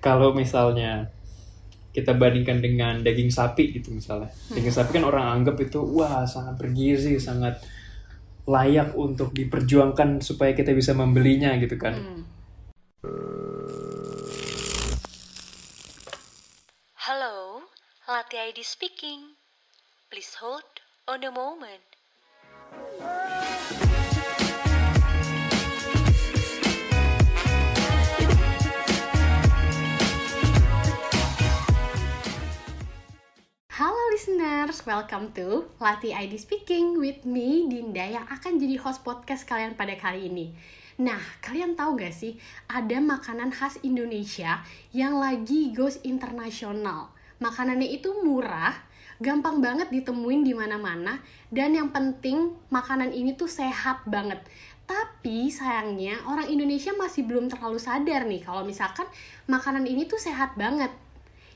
kalau misalnya kita bandingkan dengan daging sapi gitu misalnya. Daging sapi kan orang anggap itu wah sangat bergizi, sangat layak untuk diperjuangkan supaya kita bisa membelinya gitu kan. Hmm. Hello, Latte ID speaking. Please hold on a moment. Halo listeners, welcome to Lati ID Speaking with me, Dinda, yang akan jadi host podcast kalian pada kali ini. Nah, kalian tahu gak sih, ada makanan khas Indonesia yang lagi goes internasional. Makanannya itu murah, gampang banget ditemuin di mana-mana, dan yang penting makanan ini tuh sehat banget. Tapi sayangnya orang Indonesia masih belum terlalu sadar nih kalau misalkan makanan ini tuh sehat banget.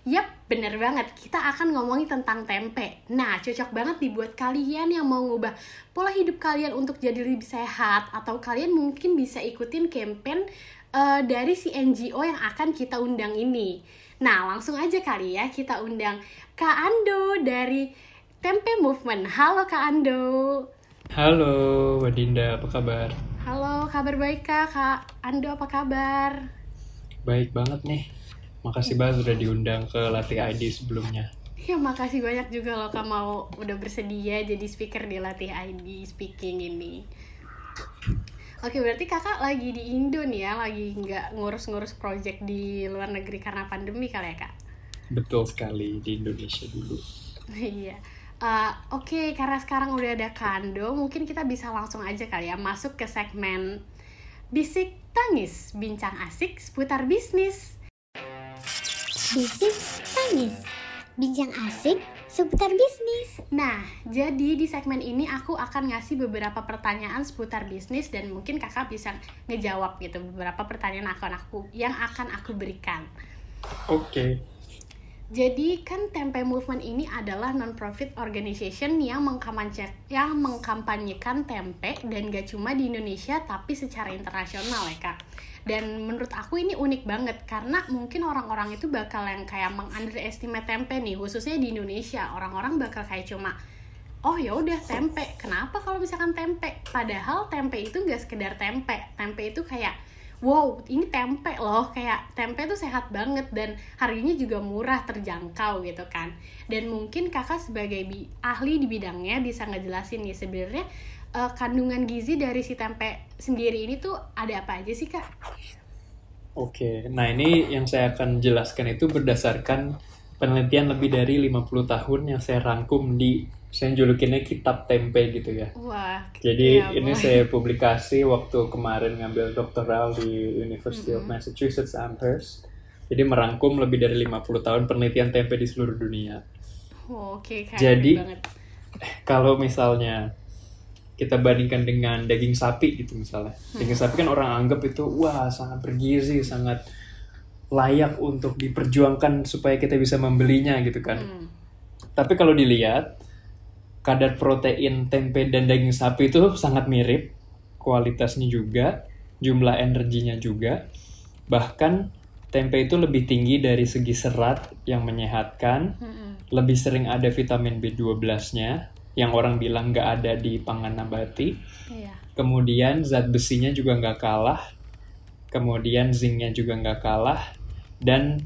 Yap, bener banget. Kita akan ngomongin tentang tempe. Nah, cocok banget dibuat kalian yang mau ngubah pola hidup kalian untuk jadi lebih sehat. Atau kalian mungkin bisa ikutin campaign uh, dari si NGO yang akan kita undang ini. Nah, langsung aja kali ya kita undang Kak Ando dari Tempe Movement. Halo Kak Ando. Halo, Wadinda, apa kabar? Halo, kabar baik Kak. Kak Ando apa kabar? Baik banget nih. Makasih banget sudah diundang ke Latih ID sebelumnya. Ya makasih banyak juga loh Kak mau udah bersedia jadi speaker di Latih ID Speaking ini. Oke berarti kakak lagi di Indo nih ya, lagi nggak ngurus-ngurus project di luar negeri karena pandemi kali ya kak? Betul sekali di Indonesia dulu. Iya. Uh, Oke, okay, karena sekarang udah ada Kando, mungkin kita bisa langsung aja kali ya masuk ke segmen Bisik Tangis, bincang asik seputar bisnis. Bisik Tangis, bincang asik seputar bisnis. Nah, jadi di segmen ini aku akan ngasih beberapa pertanyaan seputar bisnis dan mungkin kakak bisa ngejawab gitu beberapa pertanyaan akan aku yang akan aku berikan. Oke. Okay. Jadi kan Tempe Movement ini adalah non-profit organization yang yang mengkampanyekan tempe dan gak cuma di Indonesia tapi secara internasional ya kak. Dan menurut aku ini unik banget karena mungkin orang-orang itu bakal yang kayak meng-underestimate tempe nih khususnya di Indonesia. Orang-orang bakal kayak cuma oh ya udah tempe. Kenapa kalau misalkan tempe? Padahal tempe itu gak sekedar tempe. Tempe itu kayak wow ini tempe loh kayak tempe tuh sehat banget dan harganya juga murah terjangkau gitu kan dan mungkin kakak sebagai bi ahli di bidangnya bisa ngejelasin nih sebenarnya uh, kandungan gizi dari si tempe sendiri ini tuh ada apa aja sih kak? Oke, nah ini yang saya akan jelaskan itu berdasarkan penelitian lebih dari 50 tahun yang saya rangkum di saya julukinnya kitab tempe gitu ya. Wah. Jadi ya, ini boy. saya publikasi waktu kemarin ngambil doktoral di University mm -hmm. of Massachusetts Amherst. Jadi merangkum lebih dari 50 tahun penelitian tempe di seluruh dunia. Oh, Oke, okay. Jadi banget. kalau misalnya kita bandingkan dengan daging sapi gitu misalnya. Hmm. Daging sapi kan orang anggap itu wah sangat bergizi, sangat layak untuk diperjuangkan supaya kita bisa membelinya gitu kan. Hmm. Tapi kalau dilihat kadar protein tempe dan daging sapi itu sangat mirip, kualitasnya juga, jumlah energinya juga. Bahkan tempe itu lebih tinggi dari segi serat yang menyehatkan, hmm. lebih sering ada vitamin B12-nya yang orang bilang nggak ada di pangan nabati. Iya. Kemudian zat besinya juga nggak kalah, kemudian zincnya juga nggak kalah, dan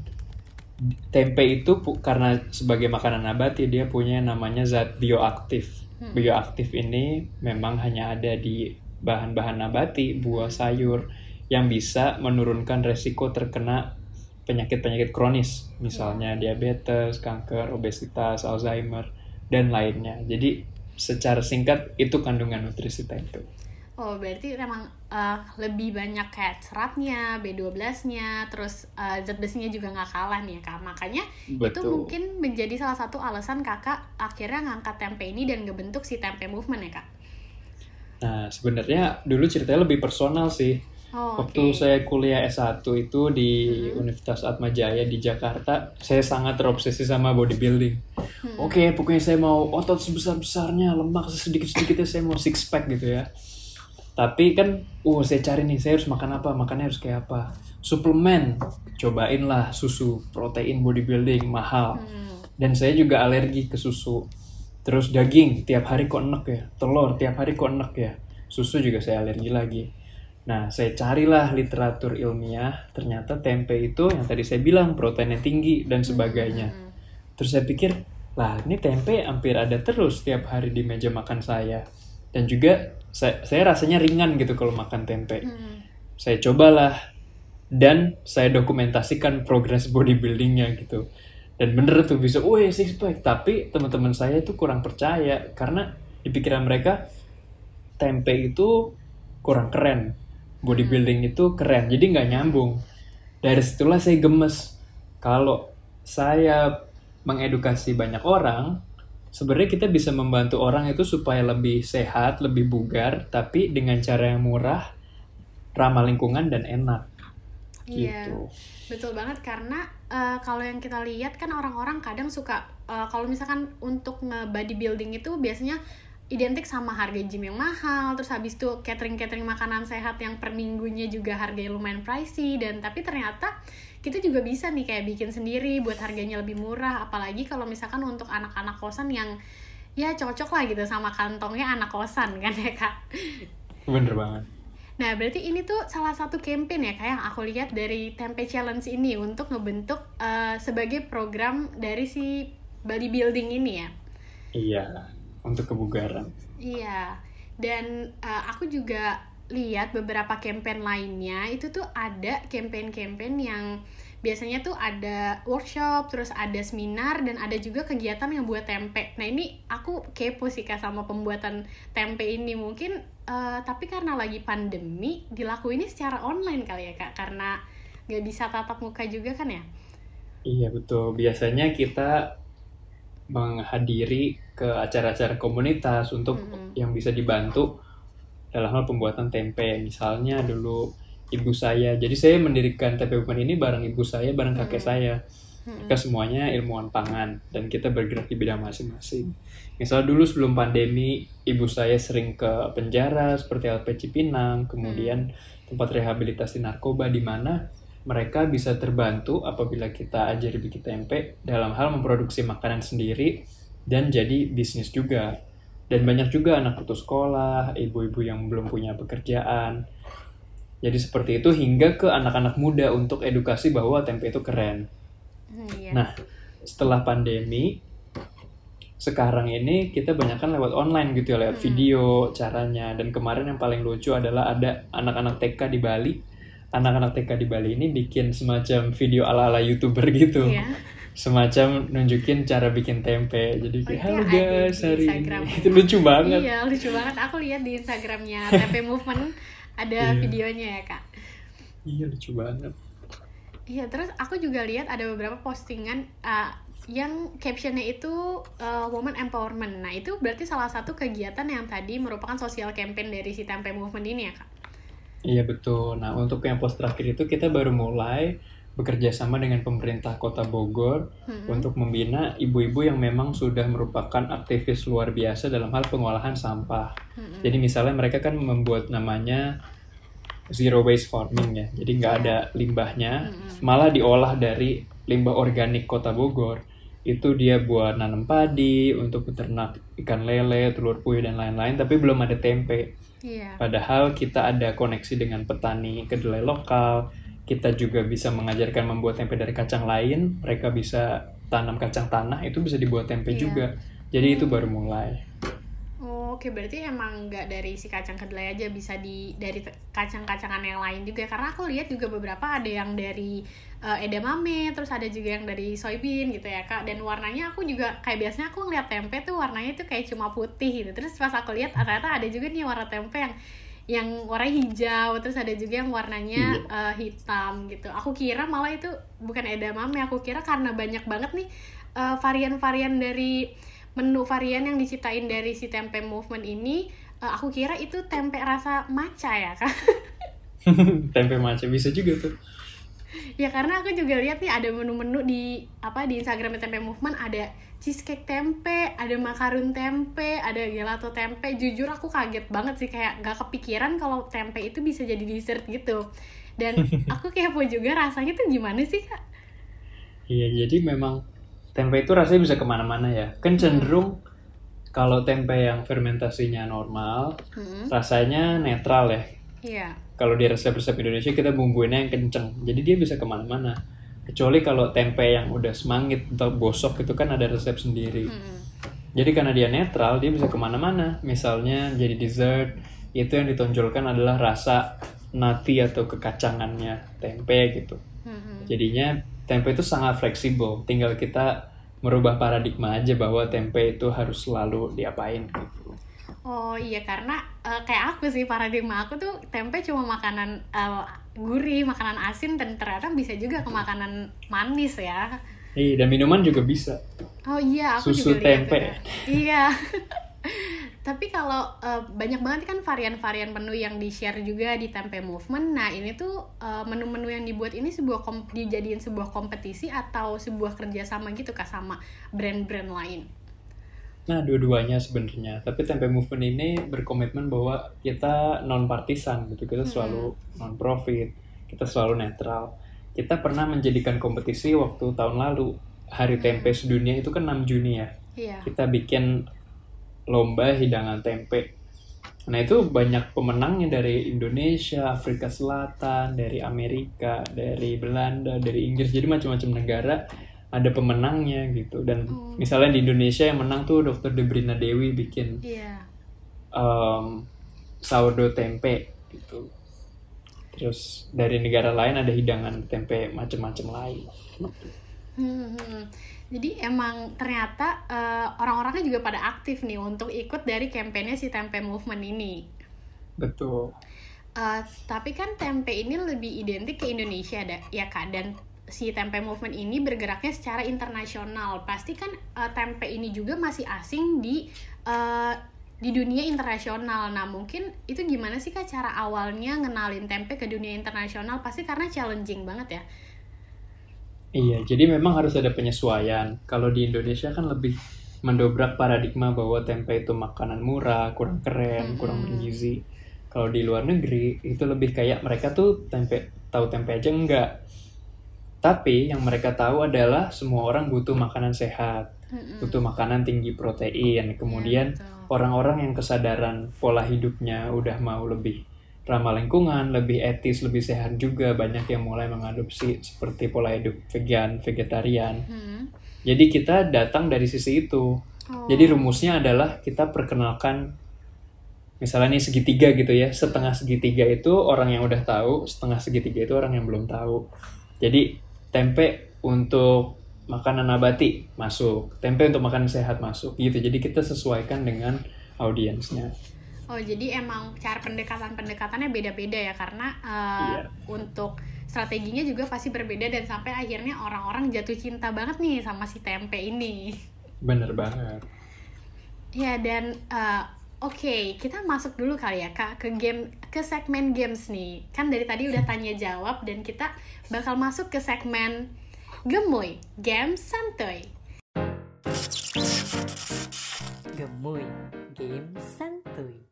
tempe itu karena sebagai makanan nabati dia punya namanya zat bioaktif. Hmm. Bioaktif ini memang hanya ada di bahan-bahan nabati, buah sayur yang bisa menurunkan resiko terkena penyakit-penyakit kronis, misalnya yeah. diabetes, kanker, obesitas, Alzheimer, dan lainnya. Jadi secara singkat itu kandungan nutrisi tempe. Oh, berarti memang uh, lebih banyak kayak seratnya, B12-nya, terus uh, zat besinya juga nggak kalah nih ya, Kak. Makanya Betul. itu mungkin menjadi salah satu alasan Kakak akhirnya ngangkat tempe ini dan ngebentuk si tempe movement ya, Kak. Nah, sebenarnya dulu ceritanya lebih personal sih. Oh, Waktu okay. saya kuliah S1 itu di hmm. Universitas Atmajaya di Jakarta, saya sangat terobsesi sama bodybuilding. Hmm. Oke, okay, pokoknya saya mau otot sebesar-besarnya, lemak sesedikit-sedikitnya saya mau six pack gitu ya tapi kan uh saya cari nih saya harus makan apa makannya harus kayak apa. Suplemen cobain lah susu protein bodybuilding mahal. Hmm. dan saya juga alergi ke susu. Terus daging tiap hari kok enek ya. Telur tiap hari kok enek ya. Susu juga saya alergi lagi. Nah saya carilah literatur ilmiah. Ternyata tempe itu yang tadi saya bilang proteinnya tinggi dan sebagainya. Hmm. terus saya pikir lah ini tempe hampir ada terus tiap hari di meja makan saya dan juga saya, saya rasanya ringan gitu kalau makan tempe. Hmm. saya cobalah. Dan saya dokumentasikan progres bodybuildingnya gitu. Dan bener tuh bisa wih six pack. Tapi teman-teman saya itu kurang percaya. Karena di pikiran mereka tempe itu kurang keren. Bodybuilding itu keren. Jadi nggak nyambung. Dari situlah saya gemes. Kalau saya mengedukasi banyak orang sebenarnya kita bisa membantu orang itu supaya lebih sehat lebih bugar tapi dengan cara yang murah ramah lingkungan dan enak. Iya, gitu. betul banget. Karena eh, kalau yang kita lihat kan orang-orang kadang suka eh, kalau misalkan untuk nge-bodybuilding itu biasanya identik sama harga gym yang mahal, terus habis itu catering-catering makanan sehat yang per minggunya juga harganya lumayan pricey dan tapi ternyata kita juga bisa nih kayak bikin sendiri buat harganya lebih murah apalagi kalau misalkan untuk anak-anak kosan yang ya cocok lah gitu sama kantongnya anak kosan kan ya kak. Bener banget. Nah, berarti ini tuh salah satu campaign ya, kayak yang aku lihat dari Tempe Challenge ini untuk ngebentuk eh, sebagai program dari si bodybuilding ini ya. iya untuk kebugaran Iya. Dan eh, aku juga lihat beberapa campaign lainnya itu tuh ada campaign-campaign yang biasanya tuh ada workshop, terus ada seminar dan ada juga kegiatan yang buat tempe. Nah, ini aku kepo sih Kak sama pembuatan tempe ini mungkin eh, tapi karena lagi pandemi dilakuinnya secara online kali ya Kak karena nggak bisa tatap muka juga kan ya? iya betul biasanya kita menghadiri ke acara-acara komunitas untuk Mm-mm. yang bisa dibantu dalam hal pembuatan tempe misalnya dulu ibu saya jadi saya mendirikan tempe movement ini bareng ibu saya bareng kakek Mm-mm. saya kita semuanya ilmuwan pangan dan kita bergerak di bidang masing-masing. Misal dulu sebelum pandemi, ibu saya sering ke penjara seperti LP Cipinang, kemudian tempat rehabilitasi narkoba di mana mereka bisa terbantu apabila kita ajari bikin tempe dalam hal memproduksi makanan sendiri dan jadi bisnis juga. Dan banyak juga anak putus sekolah, ibu-ibu yang belum punya pekerjaan. Jadi seperti itu hingga ke anak-anak muda untuk edukasi bahwa tempe itu keren. Iya. Nah, setelah pandemi, sekarang ini kita banyak kan lewat online gitu ya, lewat Hmm. video caranya. Dan kemarin yang paling lucu adalah ada anak-anak TK di Bali. Anak-anak TK di Bali ini bikin semacam video ala-ala youtuber gitu. Iya. Semacam nunjukin cara bikin tempe. Jadi Oh, kayak, itu halo guys, hari Instagram. ini. Itu lucu banget. Iya, lucu banget. Aku lihat di Instagramnya TP Movement ada Iya. videonya ya kak. Iya, lucu banget. Iya, terus aku juga lihat ada beberapa postingan uh, yang captionnya itu uh, woman empowerment. Nah itu berarti salah satu kegiatan yang tadi merupakan sosial campaign dari si Tempe Movement ini ya kak. Iya betul. Nah untuk yang post terakhir itu kita baru mulai bekerja sama dengan pemerintah Kota Bogor Mm-mm. untuk membina ibu-ibu yang memang sudah merupakan aktivis luar biasa dalam hal pengolahan sampah. Mm-mm. Jadi misalnya mereka kan membuat namanya zero waste farming ya. Jadi nggak ada limbahnya, Mm-mm. malah diolah dari limbah organik Kota Bogor. Itu dia buat nanam padi, untuk beternak ikan lele, telur puyuh dan lain-lain, tapi belum ada tempe. Iya. Padahal kita ada koneksi dengan petani kedelai lokal, kita juga bisa mengajarkan membuat tempe dari kacang lain, mereka bisa tanam kacang tanah, itu bisa dibuat tempe Iya. juga. Jadi itu baru mulai. Oh, Oke, berarti emang nggak dari si kacang kedelai aja bisa di dari kacang-kacangan yang lain juga. Karena aku lihat juga beberapa ada yang dari eh, edamame, terus ada juga yang dari soybean gitu ya kak. Dan warnanya aku juga kayak biasanya aku ngeliat tempe tuh warnanya tuh kayak cuma putih gitu. Terus pas aku lihat ternyata ada juga nih warna tempe yang yang warna hijau, terus ada juga yang warnanya eh, hitam gitu. Aku kira malah itu bukan edamame, aku kira karena banyak banget nih eh, varian-varian dari menu varian yang diciptain dari si tempe movement ini eh, aku kira itu tempe rasa matcha ya kak tempe maca bisa juga tuh. ya karena aku juga lihat nih ada menu-menu di apa di Instagram tempe movement ada cheesecake tempe, ada makarun tempe, ada gelato tempe. Jujur aku kaget banget sih kayak gak kepikiran kalau tempe itu bisa jadi dessert gitu. Dan aku kepo juga rasanya tuh gimana sih kak? Iya, jadi memang tempe itu rasanya bisa ke mana-mana ya. Kan cenderung kalau tempe yang fermentasinya normal, Hmm, rasanya netral ya. Iya. Kalau di resep-resep Indonesia kita bumbuinnya yang kenceng, jadi dia bisa ke mana-mana. Kecuali kalau tempe yang udah semangit atau gosok itu kan ada resep sendiri. Hmm. Jadi karena dia netral, dia bisa ke mana-mana. Misalnya jadi dessert, itu yang ditonjolkan adalah rasa nati atau kekacangannya tempe gitu. Hmm. Jadinya tempe itu sangat fleksibel. Tinggal kita merubah paradigma aja bahwa tempe itu harus selalu diapain gitu. Oh iya karena eh, kayak aku sih paradigma aku tuh tempe cuma makanan eh, gurih, makanan asin dan ternyata bisa juga ke makanan manis ya. Iya, dan minuman juga bisa. Oh iya, aku Susu juga lihat tempe. Kak. Iya. Tapi kalau eh, banyak banget kan varian-varian menu yang di-share juga di Tempe Movement. Nah, ini tuh eh, menu-menu yang dibuat ini sebuah kom- dijadiin sebuah kompetisi atau sebuah kerjasama gitu kak sama brand-brand lain. Nah, dua-duanya sebenarnya. Tapi Tempe Movement ini berkomitmen bahwa kita non partisan gitu. Kita selalu non profit, kita selalu netral. Kita pernah menjadikan kompetisi waktu tahun lalu. Hari Tempe Sedunia itu kan 6 Juni ya. Iya. Kita bikin lomba hidangan tempe. Nah, itu banyak pemenangnya dari Indonesia, Afrika Selatan, dari Amerika, dari Belanda, dari Inggris. Jadi macam-macam negara ada pemenangnya gitu. Dan Oh. misalnya di Indonesia yang menang tuh Dr. Debrina Dewi bikin Iya. um, sourdough tempe gitu. Terus dari negara lain ada hidangan tempe macam-macam lain. Hmm, hmm. Jadi emang ternyata eh, orang-orangnya juga pada aktif nih untuk ikut dari kampanye si Tempe Movement ini. Betul. Eh, tapi kan tempe ini lebih identik ke Indonesia ada ya kak dan si tempe movement ini bergeraknya secara internasional pasti kan eh, tempe ini juga masih asing di eh, di dunia internasional nah mungkin itu gimana sih kak cara awalnya ngenalin tempe ke dunia internasional pasti karena challenging banget ya Iya, jadi memang harus ada penyesuaian. Kalau di Indonesia kan lebih mendobrak paradigma bahwa tempe itu makanan murah, kurang keren, kurang bergizi. Kalau di luar negeri itu lebih kayak mereka tuh tempe tahu tempe aja enggak. Tapi yang mereka tahu adalah semua orang butuh makanan sehat, Mm-mm. butuh makanan tinggi protein. Kemudian Iya, betul. orang-orang yang kesadaran pola hidupnya udah mau lebih ramah lingkungan, lebih etis, lebih sehat juga banyak yang mulai mengadopsi seperti pola hidup vegan, vegetarian. Hmm. Jadi kita datang dari sisi itu. Oh. Jadi rumusnya adalah kita perkenalkan misalnya nih segitiga gitu ya, setengah segitiga itu orang yang udah tahu, setengah segitiga itu orang yang belum tahu. Jadi tempe untuk makanan nabati masuk, tempe untuk makanan sehat masuk gitu. Jadi kita sesuaikan dengan audiensnya. Oh jadi emang cara pendekatan-pendekatannya beda-beda ya karena uh, Iya. untuk strateginya juga pasti berbeda dan sampai akhirnya orang-orang jatuh cinta banget nih sama si tempe ini. Bener banget. Ya dan uh, oke kita masuk dulu kali ya kak ke game ke segmen games nih kan dari tadi udah tanya jawab dan kita bakal masuk ke segmen gemoy game santuy. Gemuy Game Santuy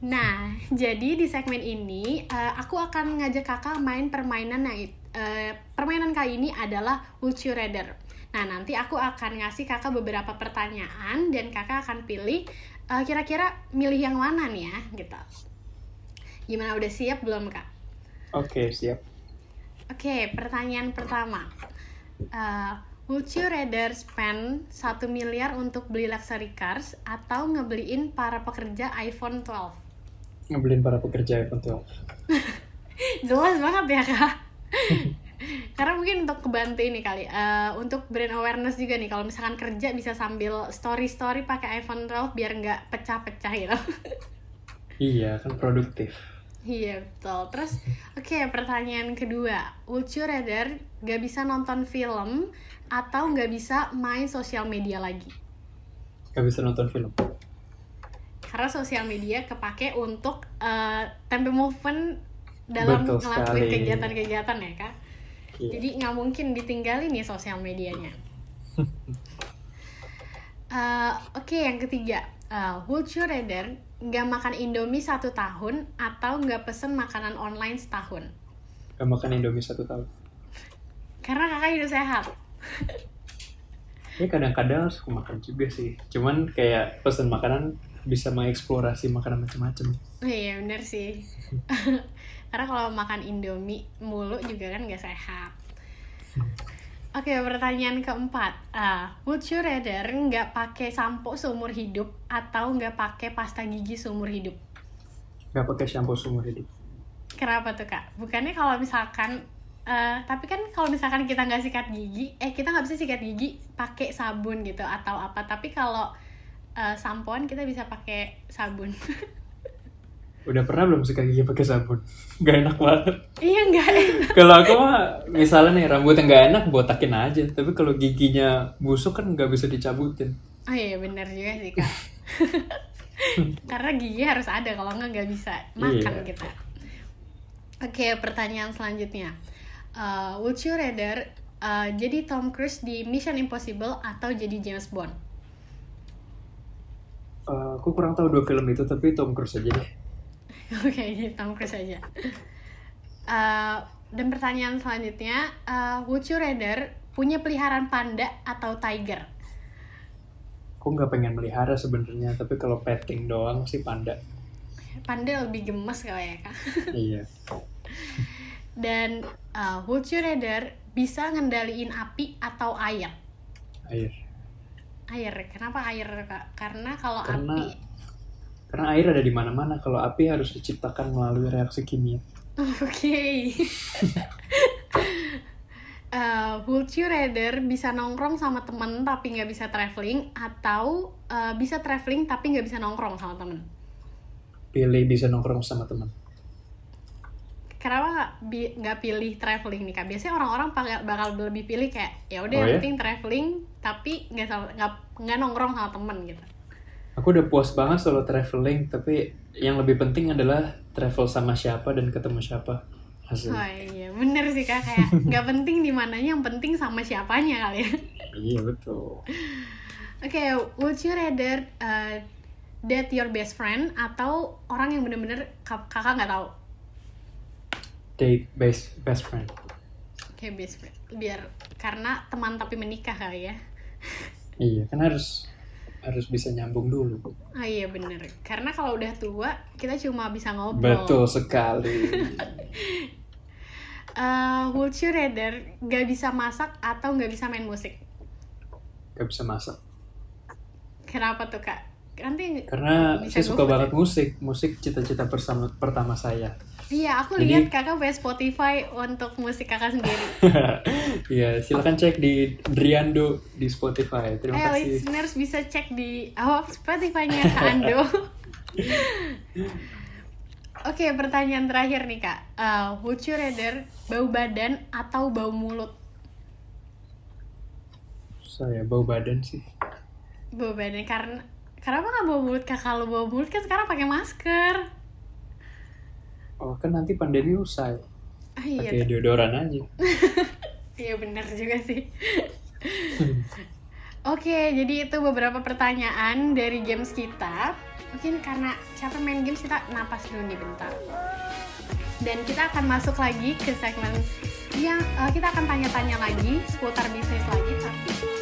Nah, jadi di segmen ini eh, aku akan ngajak kakak main permainan yang eh, permainan kali ini adalah Would You Rather. Nah, nanti aku akan ngasih kakak beberapa pertanyaan dan kakak akan pilih eh, kira-kira milih yang mana nih ya, gitu. Gimana udah siap belum kak? Oke, siap. Oke, pertanyaan pertama. Eh, would you rather spend 1 miliar untuk beli luxury cars atau ngebeliin para pekerja iPhone 12? Ngebeliin para pekerja iPhone 12. jelas banget ya kak karena mungkin untuk kebantu ini kali eh, untuk brand awareness juga nih kalau misalkan kerja bisa sambil story story pakai iPhone 12 biar nggak pecah-pecah gitu Iya, kan produktif. iya betul terus oke pertanyaan kedua would you rather nggak bisa nonton film atau nggak bisa main sosial media lagi Gak bisa nonton film. karena sosial media kepake untuk eh, tempe movement dalam Betul ngelakuin kegiatan-kegiatan ya kak. Iya. jadi nggak mungkin ditinggalin nih sosial medianya. Eh, oke yang ketiga. Eh, would you rather nggak makan indomie satu tahun atau nggak pesen makanan online setahun? Gak makan Indomie satu tahun. karena kakak hidup sehat. Ya kadang-kadang suka makan juga sih. Cuman kayak pesen makanan bisa mengeksplorasi makanan macam-macam. Oh iya bener sih Karena kalau makan indomie mulu juga kan gak sehat Oke pertanyaan keempat Ah, Would you rather nggak pakai sampo seumur hidup Atau nggak pakai pasta gigi seumur hidup? Gak pakai shampoo seumur hidup. Kenapa tuh kak? Bukannya kalau misalkan eh, Tapi kan kalau misalkan kita nggak sikat gigi Eh kita nggak bisa sikat gigi pakai sabun gitu Atau apa Tapi kalau eh, sampoan kita bisa pakai sabun Udah pernah belum sikat gigi pakai sabun? Gak enak banget. Iya nggak enak Kalau aku mah misalnya nih rambutnya nggak enak botakin aja. Tapi kalau giginya busuk kan nggak bisa dicabutin. Oh iya benar juga sih kak. Karena gigi harus ada kalau nggak nggak bisa makan Iya. kita. Oke pertanyaan selanjutnya. Uh, would you rather uh, jadi Tom Cruise di Mission Impossible atau jadi James Bond? Eh, aku kurang tahu dua film itu tapi Tom Cruise aja deh. Oke jadi Tom Cruise aja. Uh, dan pertanyaan selanjutnya, uh, would you rather punya peliharaan panda atau tiger? Aku nggak pengen melihara sebenarnya tapi kalau petting doang sih panda. Panda lebih gemes kali ya kak. iya. Dan uh, would you rather bisa ngendaliin api atau air? Air. Air, kenapa air kak? Karena kalau Karena- api, Karena air ada di mana-mana. Kalau api harus diciptakan melalui reaksi kimia. oke. Uh, would you rather bisa nongkrong sama temen tapi nggak bisa traveling atau uh, bisa traveling tapi nggak bisa nongkrong sama temen? Pilih bisa nongkrong sama teman. Kenapa nggak pilih traveling nih kak? Biasanya orang-orang bakal, lebih pilih kayak ya udah Oh, yang ya? penting traveling tapi nggak nggak nongkrong sama temen gitu. Aku udah puas banget solo traveling, tapi yang lebih penting adalah travel sama siapa dan ketemu siapa. Hasil. Oh iya, bener sih kak kayak nggak penting di mananya, yang penting sama siapanya kali ya. Iya betul. Oke, would you rather uh, date your best friend atau orang yang bener-bener kak- kakak nggak tahu? Date best best friend. Oke, best friend. Biar karena teman tapi menikah kali ya. Iya, kan harus harus bisa nyambung dulu. Oh iya bener. Karena kalau udah tua kita cuma bisa ngobrol. Betul sekali. Uh, would you rather nggak bisa masak atau nggak bisa main musik? Gak bisa masak. Kenapa tuh kak? Nanti Karena saya suka banget musik. Musik cita-cita bersama pertama saya. Iya, aku Jadi- lihat kakak punya Spotify untuk musik kakak sendiri. Iya, silakan cek di Driando di Spotify. Terima eh, kasih. listeners bisa cek di oh, Spotify-nya Kak Ando. Oke, pertanyaan terakhir nih kak. Uh, would you rather bau badan atau bau mulut? Saya bau badan sih. Bau badan karena kenapa nggak bau mulut kak? Kalau bau mulut kan sekarang pakai masker. Oh, kan nanti pandemi usai. Ah, iya, Pakai deodoran aja. iya benar juga sih. Oke, jadi itu beberapa pertanyaan dari games kita. Mungkin karena siapa main games kita napas dulu nih bentar. Dan kita akan masuk lagi ke segmen yang eh, kita akan tanya-tanya lagi seputar bisnis lagi, tapi